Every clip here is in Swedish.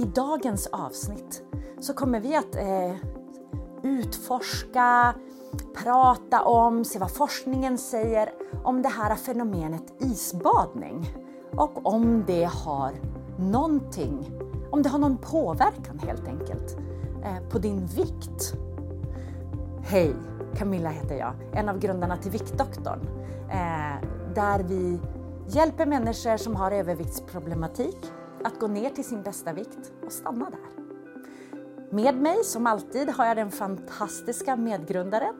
I dagens avsnitt så kommer vi att eh, utforska, prata om, se vad forskningen säger om det här fenomenet isbadning och om det har någonting, om det har någon påverkan helt enkelt eh, på din vikt. Hej! Camilla heter jag, en av grundarna till Viktdoktorn, eh, där vi hjälper människor som har överviktsproblematik att gå ner till sin bästa vikt och stanna där. Med mig som alltid har jag den fantastiska medgrundaren,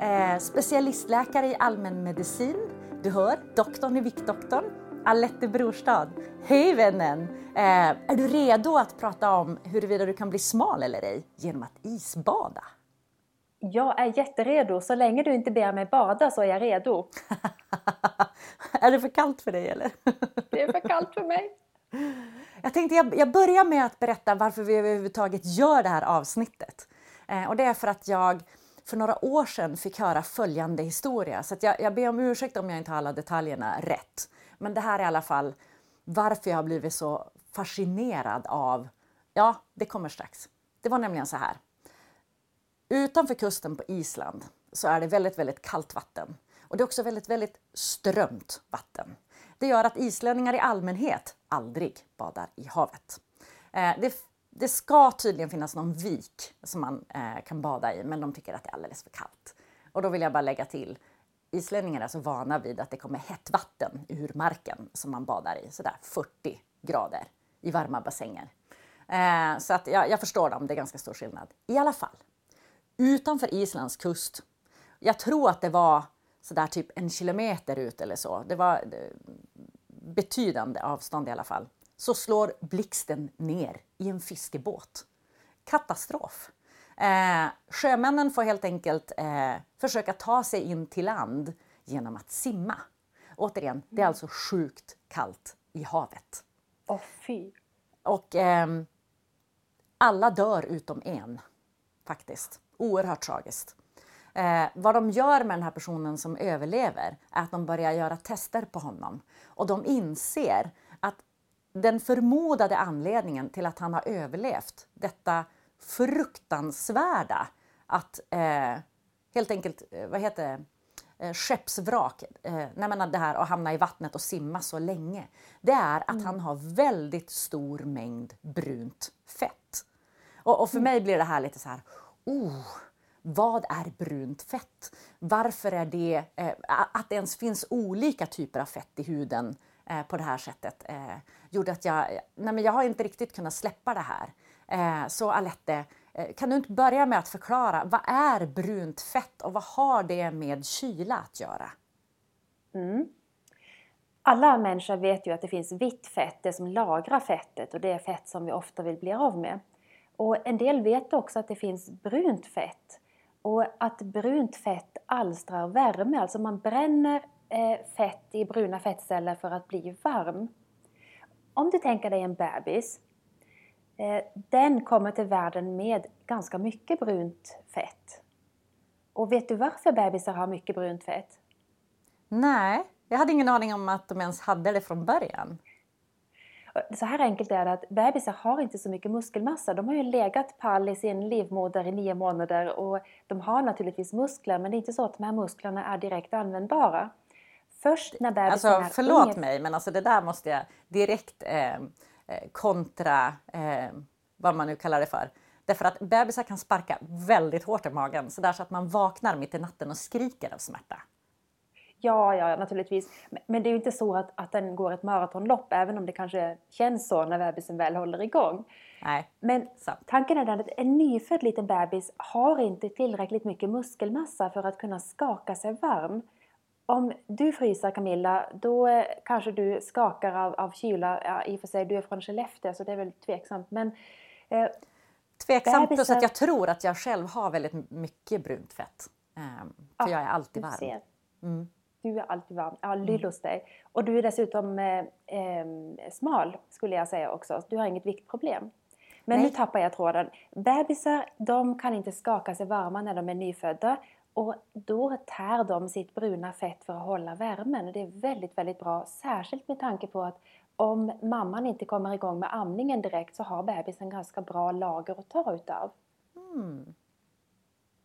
eh, specialistläkare i allmänmedicin, du hör, doktorn i Viktdoktorn, Alette Brorstad. Hej vännen! Eh, är du redo att prata om huruvida du kan bli smal eller ej genom att isbada? Jag är jätteredo. Så länge du inte ber mig bada så är jag redo. är det för kallt för dig eller? det är för kallt för mig. Jag tänkte jag, jag börjar med att berätta varför vi överhuvudtaget gör det här avsnittet. Eh, och det är för att jag för några år sedan fick höra följande historia. Så jag, jag ber om ursäkt om jag inte har alla detaljerna rätt. Men det här är i alla fall varför jag har blivit så fascinerad av... Ja, det kommer strax. Det var nämligen så här. Utanför kusten på Island så är det väldigt, väldigt kallt vatten. Och det är också väldigt, väldigt strömt vatten. Det gör att islänningar i allmänhet aldrig badar i havet. Eh, det, det, ska tydligen finnas någon vik som man eh, kan bada i, men de tycker att det är alldeles för kallt. Och då vill jag bara lägga till, islänningar är så vana vid att det kommer hett vatten ur marken som man badar i, sådär 40 grader i varma bassänger. Eh, så att jag, jag förstår dem, det är ganska stor skillnad. I alla fall, utanför Islands kust, jag tror att det var sådär typ en kilometer ut eller så, det var betydande avstånd i alla fall, så slår blixten ner i en fiskebåt. Katastrof! Eh, sjömännen får helt enkelt eh, försöka ta sig in till land genom att simma. Återigen, det är alltså sjukt kallt i havet. Åh oh, fy! Och eh, alla dör utom en, faktiskt. Oerhört tragiskt. Eh, vad de gör med den här personen som överlever är att de börjar göra tester på honom. Och de inser att den förmodade anledningen till att han har överlevt detta fruktansvärda att eh, helt enkelt, eh, vad heter det, eh, skeppsvrak, eh, nej det här att hamna i vattnet och simma så länge, det är att mm. han har väldigt stor mängd brunt fett. Och, och för mm. mig blir det här lite så här, oh, vad är brunt fett? Varför är det, eh, att det ens finns olika typer av fett i huden eh, på det här sättet eh, gjorde att jag, nej men jag har inte riktigt kunnat släppa det här. Eh, så Alette, eh, kan du inte börja med att förklara vad är brunt fett och vad har det med kyla att göra? Mm. Alla människor vet ju att det finns vitt fett, det som lagrar fettet och det är fett som vi ofta vill bli av med. Och en del vet också att det finns brunt fett och att brunt fett alstrar värme, alltså man bränner eh, fett i bruna fettceller för att bli varm. Om du tänker dig en bebis, eh, den kommer till världen med ganska mycket brunt fett. Och vet du varför bebisar har mycket brunt fett? Nej, jag hade ingen aning om att de ens hade det från början. Så här enkelt är det att bebisar har inte så mycket muskelmassa. De har ju legat pall i sin livmoder i nio månader och de har naturligtvis muskler men det är inte så att de här musklerna är direkt användbara. Först när bebisen alltså, är Förlåt unge... mig men alltså det där måste jag direkt eh, eh, kontra eh, vad man nu kallar det för. Därför att bebisar kan sparka väldigt hårt i magen så, där så att man vaknar mitt i natten och skriker av smärta. Ja, ja, naturligtvis. Men det är ju inte så att, att den går ett maratonlopp, även om det kanske känns så när bebisen väl håller igång. Nej, Men sant. tanken är den att en nyfödd liten bebis har inte tillräckligt mycket muskelmassa för att kunna skaka sig varm. Om du fryser Camilla, då eh, kanske du skakar av, av kyla. Ja, I och för sig, du är från Skellefteå så det är väl tveksamt. Men, eh, tveksamt plus att jag tror att jag själv har väldigt mycket brunt fett. Eh, för ja, jag är alltid varm. Mm. Du är alltid varm. Ja, mm. hos dig. Och du är dessutom eh, eh, smal skulle jag säga också. Du har inget viktproblem. Men Nej. nu tappar jag tråden. Bebisar de kan inte skaka sig varma när de är nyfödda. Och då tär de sitt bruna fett för att hålla värmen. Det är väldigt, väldigt bra. Särskilt med tanke på att om mamman inte kommer igång med amningen direkt så har bebisen ganska bra lager att ta utav. Mm.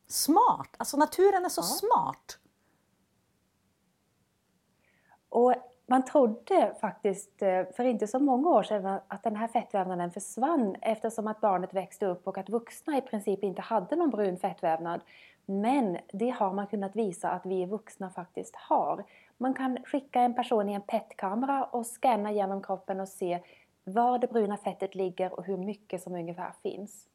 Smart! Alltså naturen är så ja. smart. Och man trodde faktiskt eh, för inte så många år sedan att den här fettvävnaden försvann eftersom att barnet växte upp och att vuxna i princip inte hade någon brun fettvävnad. Men det har man kunnat visa att vi vuxna faktiskt har. Man kan skicka en person i en PET-kamera och scanna genom kroppen och se var det bruna fettet ligger och hur mycket som ungefär finns.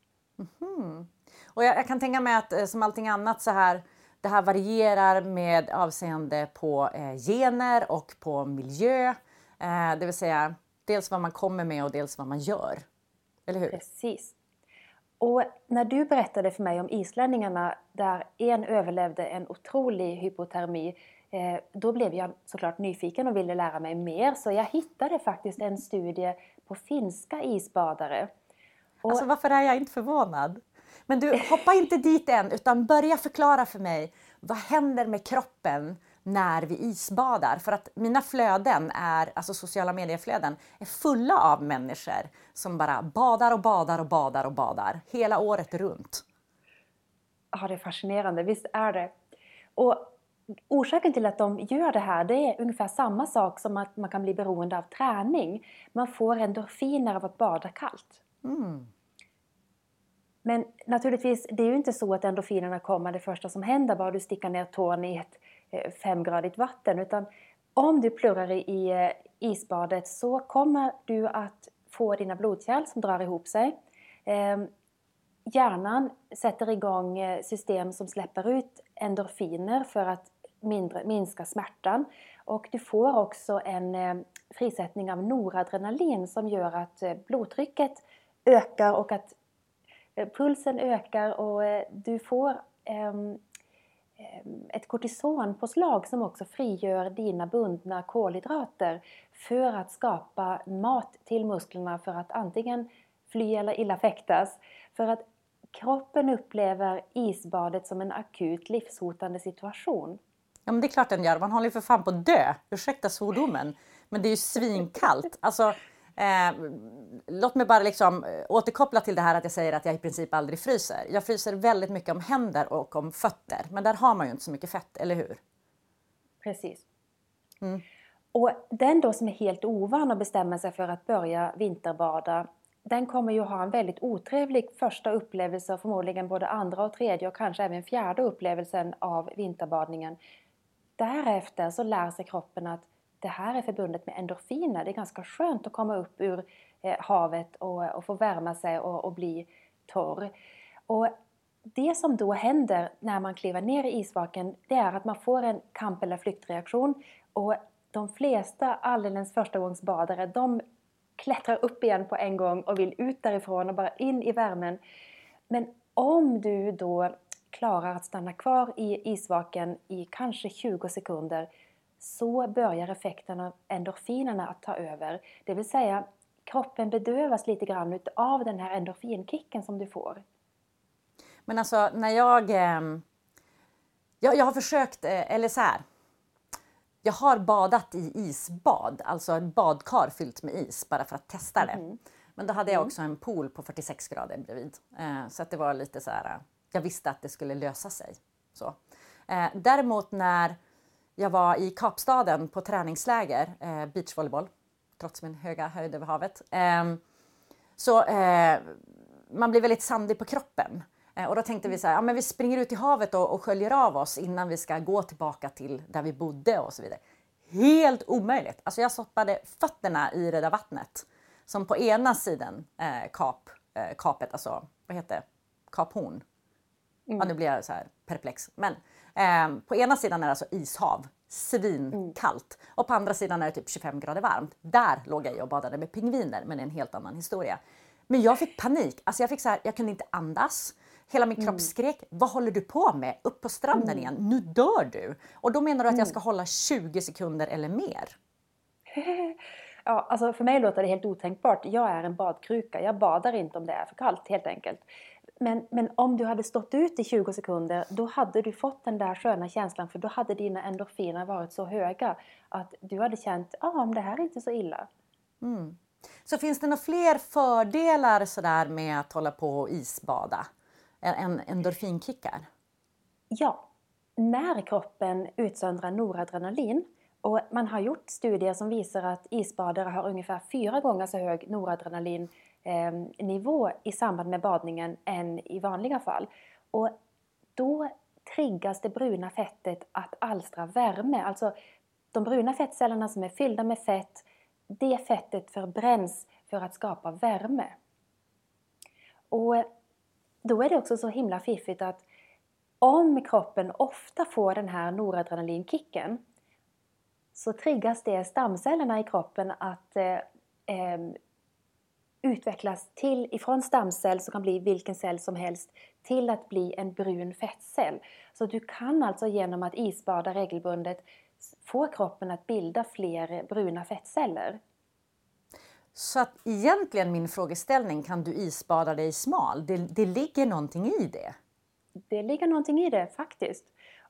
Mm. Och jag, jag, kan tänka mig att eh, som allting annat så här det här varierar med avseende på eh, gener och på miljö. Eh, det vill säga dels vad man kommer med och dels vad man gör. Eller hur? Precis. Och när du berättade för mig om islänningarna där en överlevde en otrolig hypotermi eh, då blev jag såklart nyfiken och ville lära mig mer så jag hittade faktiskt en studie på finska isbadare. Och... Alltså varför är jag inte förvånad? Men du, hoppa inte dit än utan börja förklara för mig vad händer med kroppen när vi isbadar? För att mina flöden, är, alltså sociala medieflöden, är fulla av människor som bara badar och badar och badar och badar hela året runt. Ja, det är fascinerande, visst är det. Och Orsaken till att de gör det här det är ungefär samma sak som att man kan bli beroende av träning. Man får endorfiner av att bada kallt. Mm. Men naturligtvis, det är ju inte så att endorfinerna kommer det första som händer bara du sticker ner tån i ett eh, femgradigt vatten. Utan om du plurrar i eh, isbadet så kommer du att få dina blodkärl som drar ihop sig. Ehm, hjärnan sätter igång eh, system som släpper ut endorfiner för att mindre, minska smärtan. Och du får också en frisättning av noradrenalin som gör att blodtrycket ökar och att Eh, pulsen ökar och eh, du får ehm, ehm, ett kortisonpåslag som också frigör dina bundna kolhydrater för att skapa mat till musklerna för att antingen fly eller illa fäktas. För att kroppen upplever isbadet som en akut livshotande situation. Ja men det är klart den gör, man håller ju för fan på att dö, ursäkta svordomen. Men det är ju svinkallt. Alltså, Eh, låt mig bara liksom eh, återkoppla till det här att jag säger att jag i princip aldrig fryser. Jag fryser väldigt mycket om händer och om fötter, men där har man ju inte så mycket fett, eller hur? Precis. Mm. Och den då som är helt ovan och bestämmer sig för att börja vinterbada, den kommer ju ha en väldigt otrevlig första upplevelse och förmodligen både andra och tredje och kanske även fjärde upplevelsen av vinterbadningen. Därefter så lär sig kroppen att det här är förbundet med endorfiner. Det är ganska skönt att komma upp ur eh, havet och, och, få värma sig och, och bli torr. Och det som då händer när man kliver ner i isvaken det är att man får en kamp eller flyktreaktion och de flesta alldeles förstagångsbadare de klättrar upp igen på en gång och vill ut därifrån och bara in i värmen. Men om du då klarar att stanna kvar i isvaken i kanske 20 sekunder så börjar effekten av endorfinerna att ta över. Det vill säga kroppen bedövas lite grann av den här endorfinkicken som du får. Men alltså när jag... Eh, jag, jag har försökt, eh, eller så här. Jag har badat i isbad, alltså ett badkar fyllt med is bara för att testa det. Mm. Men då hade jag mm. också en pool på 46 grader bredvid. Eh, så att det var lite så här, jag visste att det skulle lösa sig. Så. Eh, däremot när jag var i Kapstaden på träningsläger, eh, beachvolleyboll, trots min höga höjd över havet. Eh, så eh, man blir väldigt sandig på kroppen. Eh, och då tänkte vi så här, ja, men vi springer ut i havet och, och sköljer av oss innan vi ska gå tillbaka till där vi bodde och så vidare. Helt omöjligt! Alltså jag stoppade fötterna i det där vattnet som på ena sidan eh, kap, eh, kapet, alltså vad heter det? Kaphorn. Mm. Ja, nu blir jag så här perplex. Men Eh, på ena sidan är det alltså ishav, svinkallt. Mm. Och på andra sidan är det typ 25 grader varmt. Där låg jag och badade med pingviner, men det är en helt annan historia. Men jag fick panik. Alltså jag, fick så här, jag kunde inte andas. Hela min kropp mm. skrek, vad håller du på med? Upp på stranden mm. igen, nu dör du! Och då menar du att jag mm. ska hålla 20 sekunder eller mer? Ja, alltså för mig låter det helt otänkbart. Jag är en badkruka. Jag badar inte om det är för kallt helt enkelt. Men, men om du hade stått ut i 20 sekunder då hade du fått den där sköna känslan för då hade dina endorfiner varit så höga att du hade känt ja, ah, det här är inte så illa. Mm. Så finns det några fler fördelar sådär med att hålla på och isbada än endorfinkickar? Ja, när kroppen utsöndrar noradrenalin och man har gjort studier som visar att isbadare har ungefär fyra gånger så hög noradrenalinnivå eh, i samband med badningen än i vanliga fall. Och då triggas det bruna fettet att alstra värme. Alltså de bruna fettcellerna som är fyllda med fett, det fettet förbränns för att skapa värme. Och då är det också så himla fiffigt att om kroppen ofta får den här noradrenalinkicken så triggas det stamcellerna i kroppen att eh, eh, utvecklas till, ifrån stamcell som kan bli vilken cell som helst, till att bli en brun fettcell. Så du kan alltså genom att isbada regelbundet få kroppen att bilda fler bruna fettceller. Så att egentligen min frågeställning, kan du isbada dig smal? Det, det ligger någonting i det? Det ligger någonting i det faktiskt.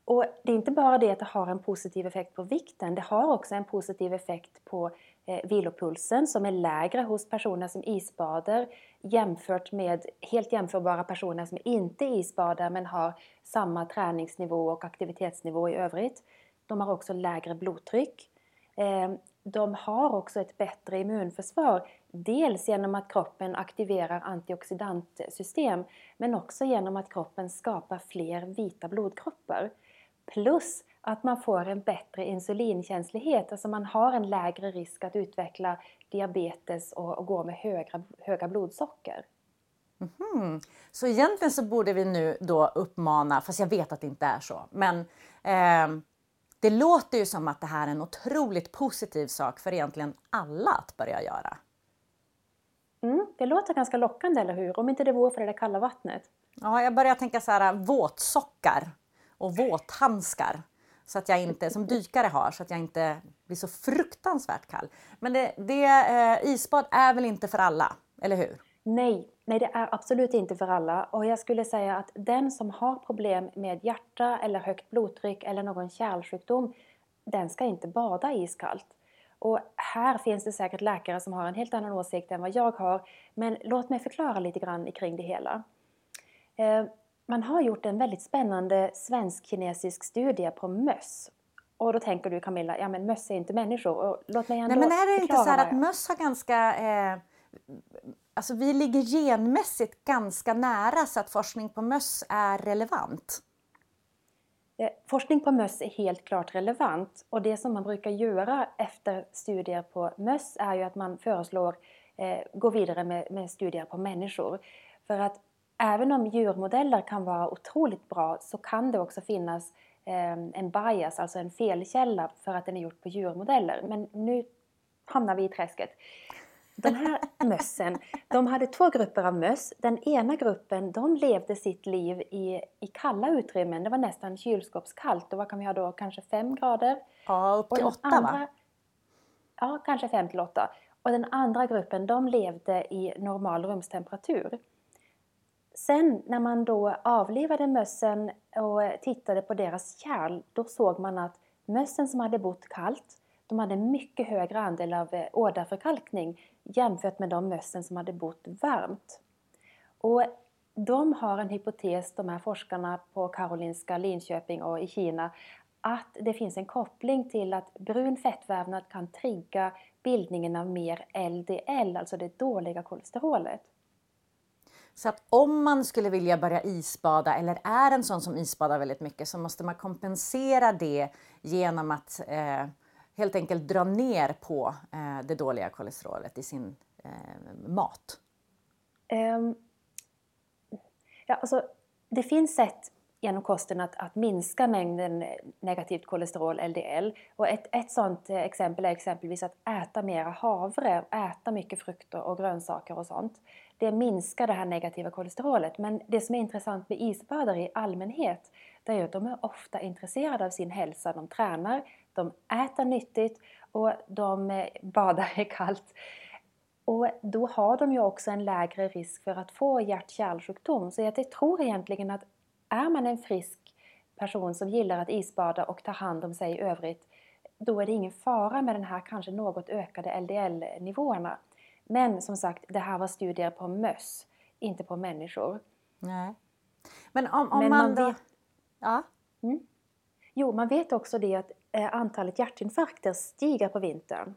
Och det är inte bara det att det har en positiv effekt på vikten, det har också en positiv effekt på eh, vilopulsen som är lägre hos personer som isbadar jämfört med helt jämförbara personer som inte isbadar men har samma träningsnivå och aktivitetsnivå i övrigt. De har också lägre blodtryck. Eh, de har också ett bättre immunförsvar. Dels genom att kroppen aktiverar antioxidantsystem men också genom att kroppen skapar fler vita blodkroppar. Plus att man får en bättre insulinkänslighet, alltså man har en lägre risk att utveckla diabetes och, och gå med höga, höga blodsocker. Mm. Så egentligen så borde vi nu då uppmana, fast jag vet att det inte är så, men eh, det låter ju som att det här är en otroligt positiv sak för egentligen alla att börja göra. Mm, det låter ganska lockande, eller hur? Om inte det vore för det där kalla vattnet. Ja, jag börjar tänka så här våtsockar och våthandskar. Så att jag inte, som dykare har, så att jag inte blir så fruktansvärt kall. Men det, det eh, isbad är väl inte för alla, eller hur? Nej, nej det är absolut inte för alla. Och jag skulle säga att den som har problem med hjärta eller högt blodtryck eller någon kärlsjukdom, den ska inte bada iskallt. Och här finns det säkert läkare som har en helt annan åsikt än vad jag har. Men låt mig förklara lite grann kring det hela. Eh, man har gjort en väldigt spännande svensk-kinesisk studie på möss. Och då tänker du Camilla, ja men möss är inte människor. Och låt mig ändå Nej men är det inte så att möss har ganska eh, Alltså vi ligger genmässigt ganska nära så att forskning på möss är relevant. Eh, forskning på möss är helt klart relevant och det som man brukar göra efter studier på möss är ju att man föreslår eh, gå vidare med, med studier på människor. För att även om djurmodeller kan vara otroligt bra så kan det också finnas eh, en bias, alltså en felkälla för att den är gjord på djurmodeller. Men nu hamnar vi i träsket. De här mössen, de hade två grupper av möss. Den ena gruppen, de levde sitt liv i, i kalla utrymmen. Det var nästan kylskåpskallt. Och vad kan vi ha då? Kanske fem grader? Ja, upp till åtta va? Ja, kanske fem till åtta. Och den andra gruppen, de levde i normal rumstemperatur. Sen när man då avlivade mössen och tittade på deras kärl, då såg man att mössen som hade bott kallt, de hade mycket högre andel av eh, åderförkalkning jämfört med de mössen som hade bott varmt. Och de har en hypotes, de här forskarna på Karolinska, Linköping och i Kina, att det finns en koppling till att brun fettvävnad kan trigga bildningen av mer LDL, alltså det dåliga kolesterolet. Så att om man skulle vilja börja isbada eller är en sån som isbadar väldigt mycket så måste man kompensera det genom att eh, helt enkelt dra ner på eh, det dåliga kolesterolet i sin eh, mat? Um, ja, alltså, det finns sätt genom kosten att, att minska mängden eh, negativt kolesterol, LDL. Och ett, ett sådant eh, exempel är exempelvis att äta mera havre, äta mycket frukt och grönsaker och sånt. Det minskar det här negativa kolesterolet. Men det som är intressant med isbadare i allmänhet, det är att de är ofta intresserade av sin hälsa. De tränar, de äter nyttigt och de eh, badar i kallt. Och då har de ju också en lägre risk för att få hjärt-kärlsjukdom. Så jag tror egentligen att är man en frisk person som gillar att isbada och ta hand om sig i övrigt, då är det ingen fara med den här kanske något ökade LDL-nivåerna. Men som sagt, det här var studier på möss, inte på människor. Nej. Men om, om Men man, man då... vet- Ja. Mm. Jo, man vet också det att eh, antalet hjärtinfarkter stiger på vintern.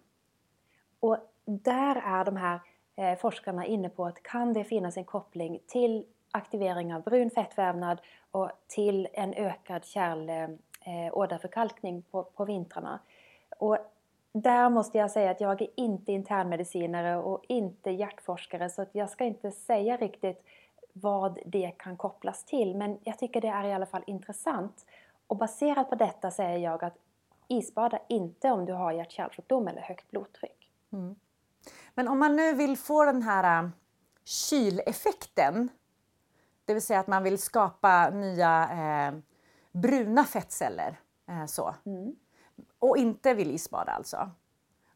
Och där är de här eh, forskarna inne på att kan det finnas en koppling till aktivering av brun fettvävnad och till en ökad kärl, eh, åderförkalkning på, på vintrarna. Och där måste jag säga att jag är inte internmedicinare och inte hjärtforskare så att jag ska inte säga riktigt vad det kan kopplas till. Men jag tycker det är i alla fall intressant. Och baserat på detta säger jag att isbada inte om du har hjärt-kärlsjukdom eller högt blodtryck. Men om man nu vill få den här äh, kyleffekten, det vill säga att man vill skapa nya eh, bruna fettceller, eh, så. Och inte vill isbada alltså.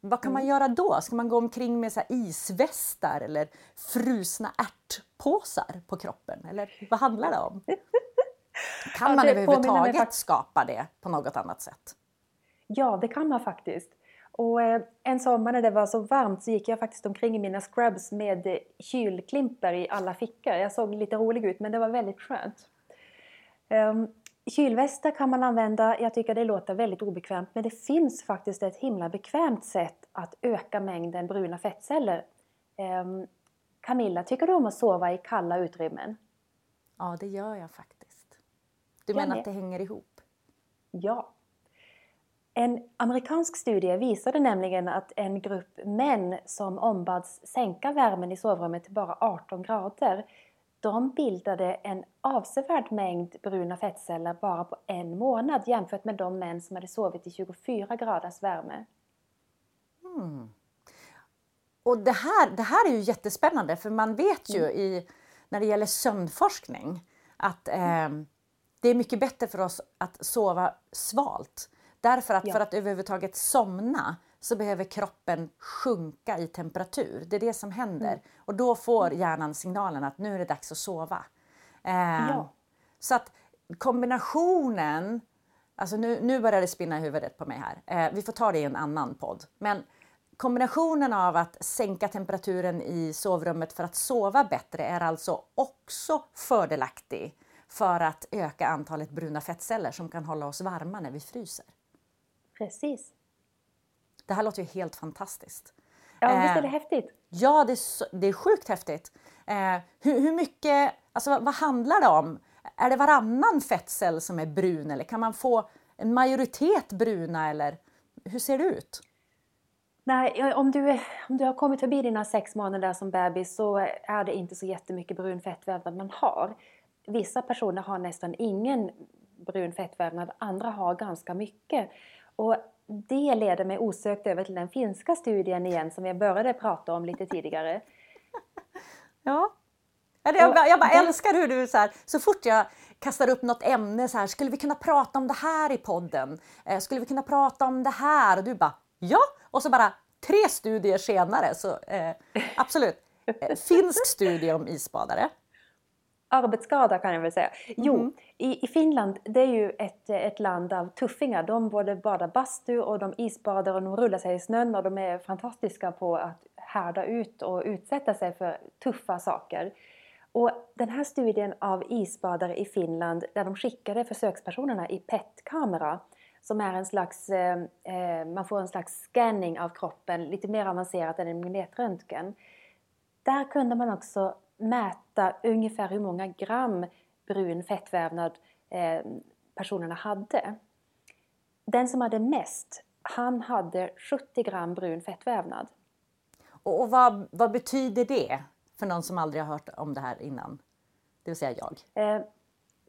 Vad kan man göra då? Ska man gå omkring med så här isvästar eller frusna ärtpåsar på kroppen? Eller vad handlar det om? Kan Ja, man mig överhuvudtaget skapa det på något annat sätt? Ja, det kan man faktiskt. Och eh, en sommar när det var så varmt så gick jag faktiskt omkring i mina scrubs med eh, kylklimper i alla fickor. Jag såg lite rolig ut men det var väldigt skönt. Um, kylvästar kan man använda. Jag tycker det låter väldigt obekvämt men det finns faktiskt ett himla bekvämt sätt att öka mängden bruna fettceller. Um, Camilla, tycker du om att sova i kalla utrymmen? Ja, det gör jag faktiskt. Du menar att det hänger ihop? Ja. En amerikansk studie visade nämligen att en grupp män som ombads sänka värmen i sovrummet till bara 18 grader, de bildade en avsevärd mängd bruna fettceller bara på en månad jämfört med de män som hade sovit i 24 graders värme. Och det här, det här är ju jättespännande för man vet ju i, när det gäller sömnforskning att eh, det är mycket bättre för oss att sova svalt. Därför att Ja. för att överhuvudtaget somna så behöver kroppen sjunka i temperatur. Det är det som händer. Och då får hjärnan signalen att nu är det dags att sova. Eh, Ja. Så att kombinationen, alltså nu, nu börjar det spinna i huvudet på mig här. Eh, vi får ta det i en annan podd. Men kombinationen av att sänka temperaturen i sovrummet för att sova bättre är alltså också fördelaktig för att öka antalet bruna fettceller som kan hålla oss varma när vi fryser. Precis. Det här låter ju helt fantastiskt. Ja, visst Eh, är det häftigt? Ja, det är, det är sjukt häftigt. Eh, hur, hur mycket, alltså vad, vad handlar det om? Är det varannan fettcell som är brun eller kan man få en majoritet bruna eller hur ser det ut? Nej, om du, om du har kommit förbi dina sex månader som bebis så är det inte så jättemycket brun fettvävnad man har. Vissa personer har nästan ingen brun fettvävnad, andra har ganska mycket. Och det leder mig osökt över till den finska studien igen som jag började prata om lite tidigare. Ja. Jag, bara- jag bara älskar hur du så här, så fort jag kastar upp något ämne så här, skulle vi kunna prata om det här i podden? Eh, skulle vi kunna prata om det här? Och du bara ja, och så bara tre studier senare så eh, absolut. Eh, finsk studie om isbadare. Arbetsskada kan jag väl säga. Jo, Mhm. i, i Finland det är ju ett, ett land av tuffingar. De både badar bastu och de isbadar och de rullar sig i snön och de är fantastiska på att härda ut och utsätta sig för tuffa saker. Och den här studien av isbadare i Finland där de skickade försökspersonerna i PET-kamera som är en slags, eh, eh, man får en slags scanning av kroppen, lite mer avancerat än en magnetröntgen. Där kunde man också mäta ungefär hur många gram brun fettvävnad eh, personerna hade. Den som hade mest, han hade 70 gram brun fettvävnad. Och, och vad, vad betyder det för någon som aldrig har hört om det här innan? Det vill säga jag. Eh,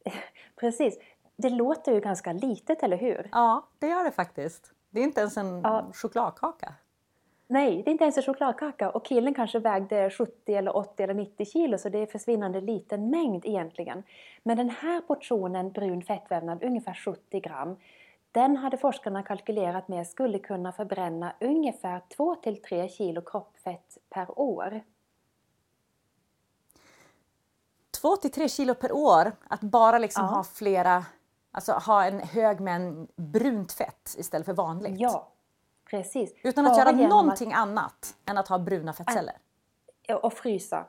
precis. Det låter ju ganska litet, eller hur? Ja, det gör det faktiskt. Det är inte ens en Ja. chokladkaka. Nej, det är inte ens en chokladkaka och killen kanske vägde 70 eller 80 eller 90 kilo så det är försvinnande liten mängd egentligen. Men den här portionen brun fettvävnad, ungefär 70 gram, Den hade forskarna kalkylerat med skulle kunna förbränna ungefär 2-3 kilo kroppsfett per år. 2-3 kilo per år, att bara liksom Ja. ha flera, alltså ha en hög med brunt fett istället för vanligt. Ja, precis. Utan att Bara göra någonting annat än att ha bruna fettceller. Att, och frysa.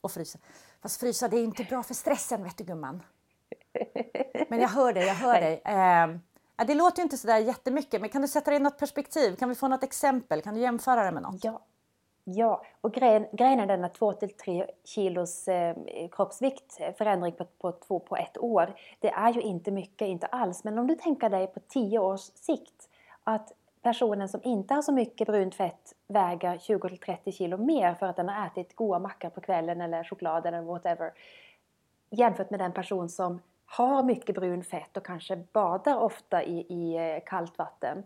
Och frysa. Fast frysa det är inte bra för stressen vet du gumman. Men jag hör dig, jag hör dig. Eh, det låter ju inte sådär jättemycket men kan du sätta det i något perspektiv? Kan vi få något exempel? Kan du jämföra det med något? Ja, ja. och grejen, grejen är den att 2-3 kilos eh, kroppsvikt förändring på, på, två, på ett år, det är ju inte mycket, inte alls. Men om du tänker dig på 10 års sikt att personen som inte har så mycket brunt fett väga 20-30 kilo mer för att den har ätit goda mackor på kvällen eller choklad eller whatever. Jämfört med den person som har mycket brun fett och kanske badar ofta i, i eh, kallt vatten.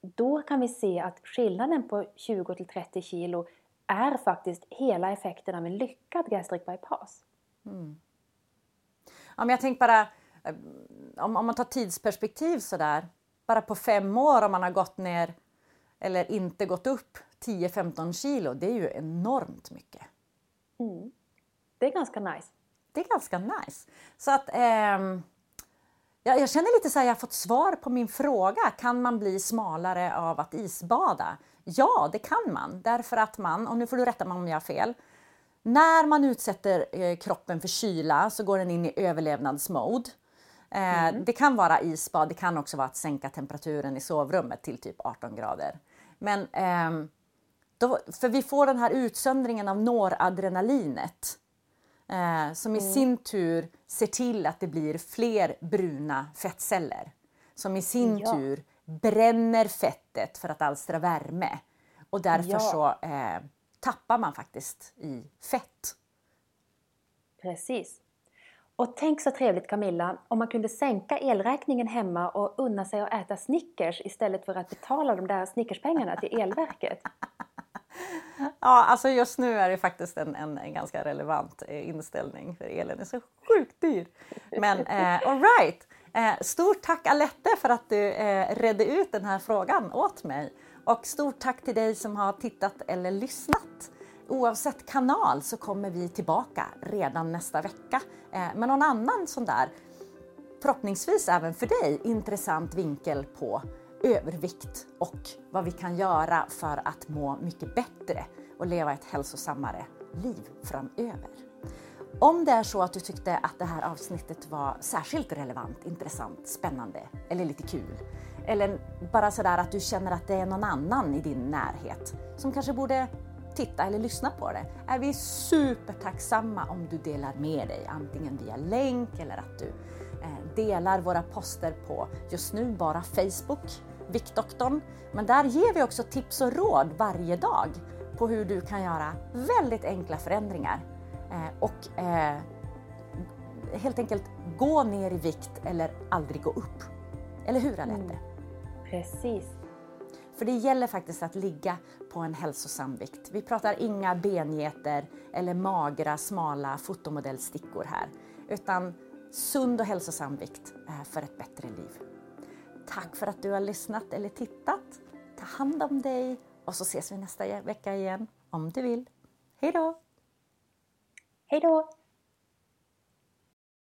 Då kan vi se att skillnaden på 20-30 kilo är faktiskt hela effekten av en lyckad gastric bypass. Mm. Ja, men jag tänkte bara, eh, om, om man tar tidsperspektiv sådär, bara på fem år om man har gått ner eller inte gått upp 10-15 kilo, det är ju enormt mycket. Det är ganska nice. Det är ganska nice. Så att ehm, jag, jag känner lite så här, jag har fått svar på min fråga. Kan man bli smalare av att isbada? Ja, det kan man. Därför att man, och nu får du rätta mig om jag har fel, när man utsätter eh, kroppen för kyla så går den in i överlevnadsmode. Eh, Det kan vara isbad, det kan också vara att sänka temperaturen i sovrummet till typ 18 grader. Men ehm, då, för vi får den här utsöndringen av noradrenalinet eh, som i sin tur ser till att det blir fler bruna fettceller. Som i sin Ja. tur bränner fettet för att alstra värme. Och därför Ja. så eh, tappar man faktiskt i fett. Precis. Och tänk så trevligt Camilla om man kunde sänka elräkningen hemma och unna sig att äta Snickers istället för att betala de där Snickerspengarna till elverket. Ja, alltså just nu är det faktiskt en, en, en ganska relevant eh, inställning för elen är så sjukt dyr. Men eh, all right. Eh, stort tack Alette för att du eh, redde ut den här frågan åt mig. Och stort tack till dig som har tittat eller lyssnat. Oavsett kanal så kommer vi tillbaka redan nästa vecka eh, med någon annan sån där förhoppningsvis även för dig intressant vinkel på övervikt och vad vi kan göra för att må mycket bättre och leva ett hälsosammare liv framöver. Om det är så att du tyckte att det här avsnittet var särskilt relevant, intressant, spännande eller lite kul eller bara sådär att du känner att det är någon annan i din närhet som kanske borde titta eller lyssna på det är vi supertacksamma om du delar med dig antingen via länk eller att du eh, delar våra poster på just nu bara Facebook, Viktdoktorn. Men där ger vi också tips och råd varje dag på hur du kan göra väldigt enkla förändringar eh, och eh, helt enkelt gå ner i vikt eller aldrig gå upp. Eller hur Anette? Mm. Precis. För det gäller faktiskt att ligga på en hälsosam vikt. Vi pratar inga bengeter eller magra, smala fotomodellstickor här. Utan sund och hälsosam vikt för ett bättre liv. Tack för att du har lyssnat eller tittat. Ta hand om dig och så ses vi nästa vecka igen om du vill. Hej då! Hej då!